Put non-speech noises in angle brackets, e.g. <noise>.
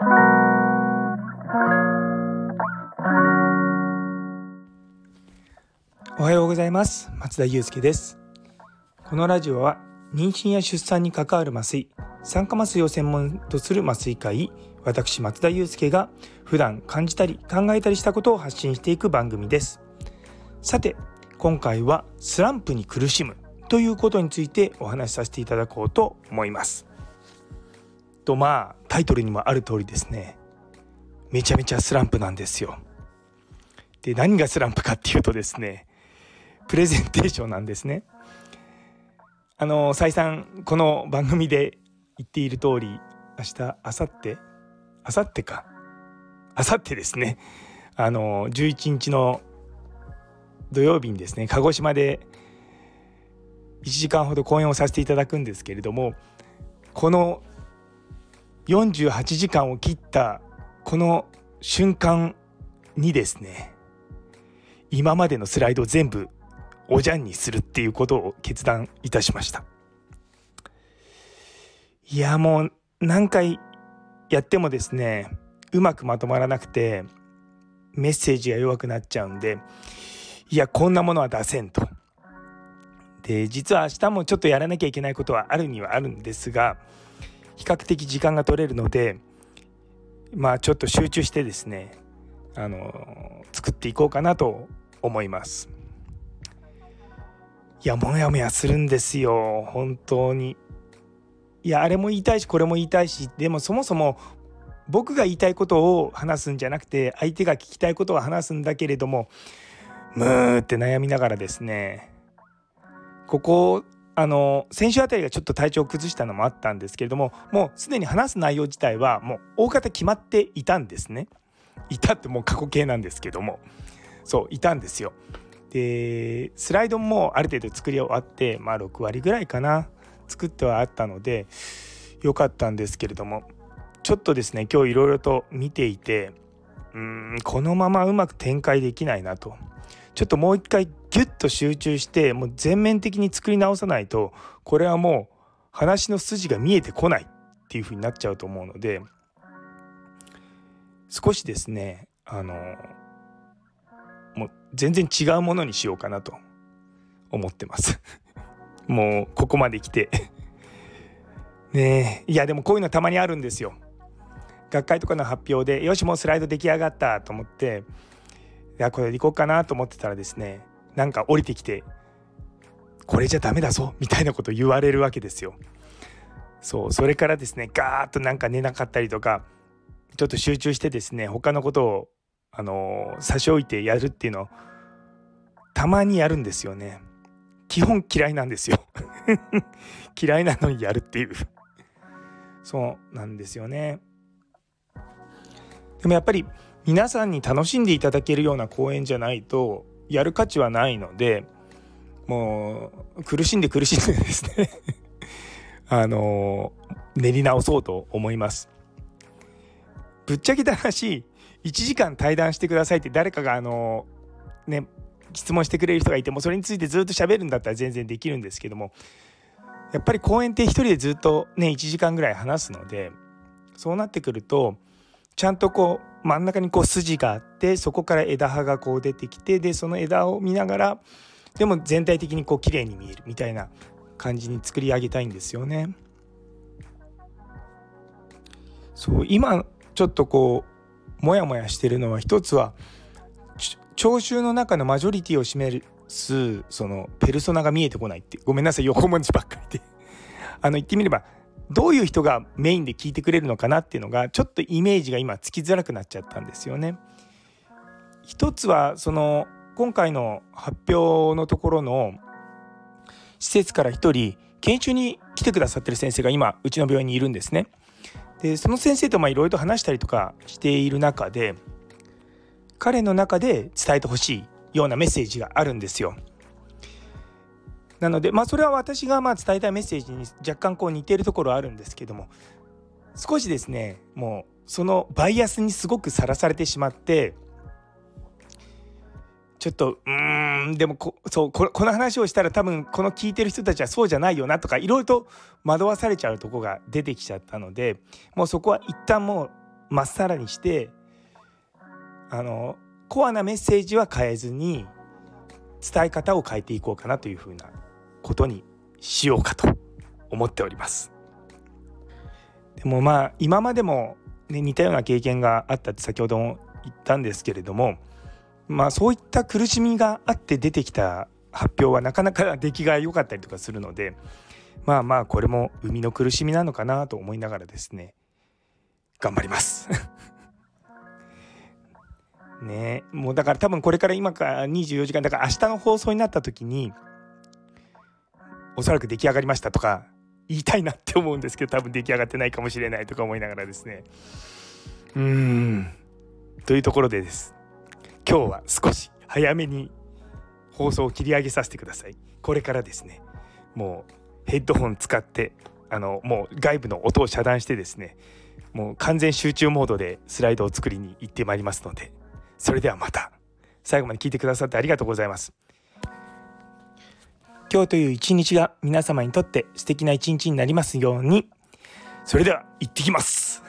おはようございます。松田祐介です。このラジオは妊娠や出産に関わる麻酔酸化麻酔を専門とする麻酔科医私松田祐介が普段感じたり考えたりしたことを発信していく番組です。さて今回はスランプに苦しむということについてお話しさせていただこうと思います。とまあタイトルにもある通りですねめちゃめちゃスランプなんですよ。で何がスランプかっていうとですねプレゼンテーションなんですね。あの再三この番組で言っている通り明日明後日明後日か。明後日ですね。あの11日の土曜日にですね鹿児島で1時間ほど講演をさせていただくんですけれどもこの48時間を切ったこの瞬間にですね今までのスライドを全部おじゃんにするっていうことを決断いたしましたいやもう何回やってもですねうまくまとまらなくてメッセージが弱くなっちゃうんでいやこんなものは出せんと。で実は明日もちょっとやらなきゃいけないことはあるにはあるんですが比較的時間が取れるのでまあちょっと集中してですねあの作っていこうかなと思います。いやモヤモヤするんですよ本当に。いやあれも言いたいしこれも言いたいしでもそもそも僕が言いたいことを話すんじゃなくて相手が聞きたいことを話すんだけれどもムーって悩みながらですねここあの先週あたりがちょっと体調を崩したのもあったんですけれどももうすでに話す内容自体はもう大方決まっていたんですね。いたってもう過去形なんですけどもそういたんですよ。でスライドもある程度作り終わってまあ6割ぐらいかな作ってはあったので良かったんですけれどもちょっとですね今日いろいろと見ていてうーんこのままうまく展開できないなとちょっともう一回ギュッと集中してもう全面的に作り直さないとこれはもう話の筋が見えてこないっていう風になっちゃうと思うので少しですねあのもう全然違うものにしようかなと思ってます。<laughs> もうここまで来て。<laughs> ねえ。いやでもこういうのたまにあるんですよ。学会とかの発表でよしもうスライド出来上がったと思っていやこれでいこうかなと思ってたらですねなんか降りてきてこれじゃダメだぞみたいなこと言われるわけですよ。そうそれからですねガーッとなんか寝なかったりとかちょっと集中してですね他のことをあの差し置いてやるっていうのをたまにやるんですよね。基本嫌いなんですよ <laughs> 嫌いなのにやるっていうそうなんですよね。でもやっぱり皆さんに楽しんでいただけるような公演じゃないとやる価値はないのでもう苦しんで苦しんでですね。<laughs> あの練り直そうと思います。ぶっちゃけた話1時間対談してくださいって誰かがあのね質問してくれる人がいてもそれについてずっと喋るんだったら全然できるんですけどもやっぱり公演って一人でずっとね1時間ぐらい話すのでそうなってくるとちゃんとこう真ん中にこう筋があってそこから枝葉がこう出てきてでその枝を見ながらでも全体的にこう綺麗に見えるみたいな感じに作り上げたいんですよね。そう今ちょっとこうモヤモヤしてるのは一つは聴衆の中のマジョリティを占めるそのペルソナが見えてこないってごめんなさい横文字ばっかりであの言ってみればどういう人がメインで聞いてくれるのかなっていうのがちょっとイメージが今つきづらくなっちゃったんですよね。一つはその今回の発表のところの施設から一人研修に来てくださってる先生が今うちの病院にいるんですね。でその先生といろいろと話したりとかしている中で彼の中で伝えてほしいようなメッセージがあるんですよ。なのでまあそれは私がまあ伝えたいメッセージに若干こう似ているところあるんですけども少しですねもうそのバイアスにすごくさらされてしまってちょっとうんでもこそうこの話をしたら多分この聞いてる人たちはそうじゃないよなとかいろいろと惑わされちゃうとこが出てきちゃったのでもうそこは一旦もうまっさらにしてあのコアなメッセージは変えずに伝え方を変えていこうかなというふうなことにしようかと思っております。でもまあ今までも、ね、似たような経験があったって先ほども言ったんですけれどもまあそういった苦しみがあって出てきた発表はなかなか出来が良かったりとかするのでまあまあこれも生みの苦しみなのかなと思いながらですね頑張ります <laughs> ねもうだから多分これから今から24時間だから明日の放送になった時におそらく出来上がりましたとか言いたいなって思うんですけど多分出来上がってないかもしれないとか思いながらですね。うーん。というところでです。今日は少し早めに放送を切り上げさせてください。これからですねもうヘッドホン使ってあのもう外部の音を遮断してですねもう完全集中モードでスライドを作りに行ってまいりますのでそれではまた。最後まで聞いてくださってありがとうございます。今日という一日が皆様にとって素敵な一日になりますように。それでは、行ってきます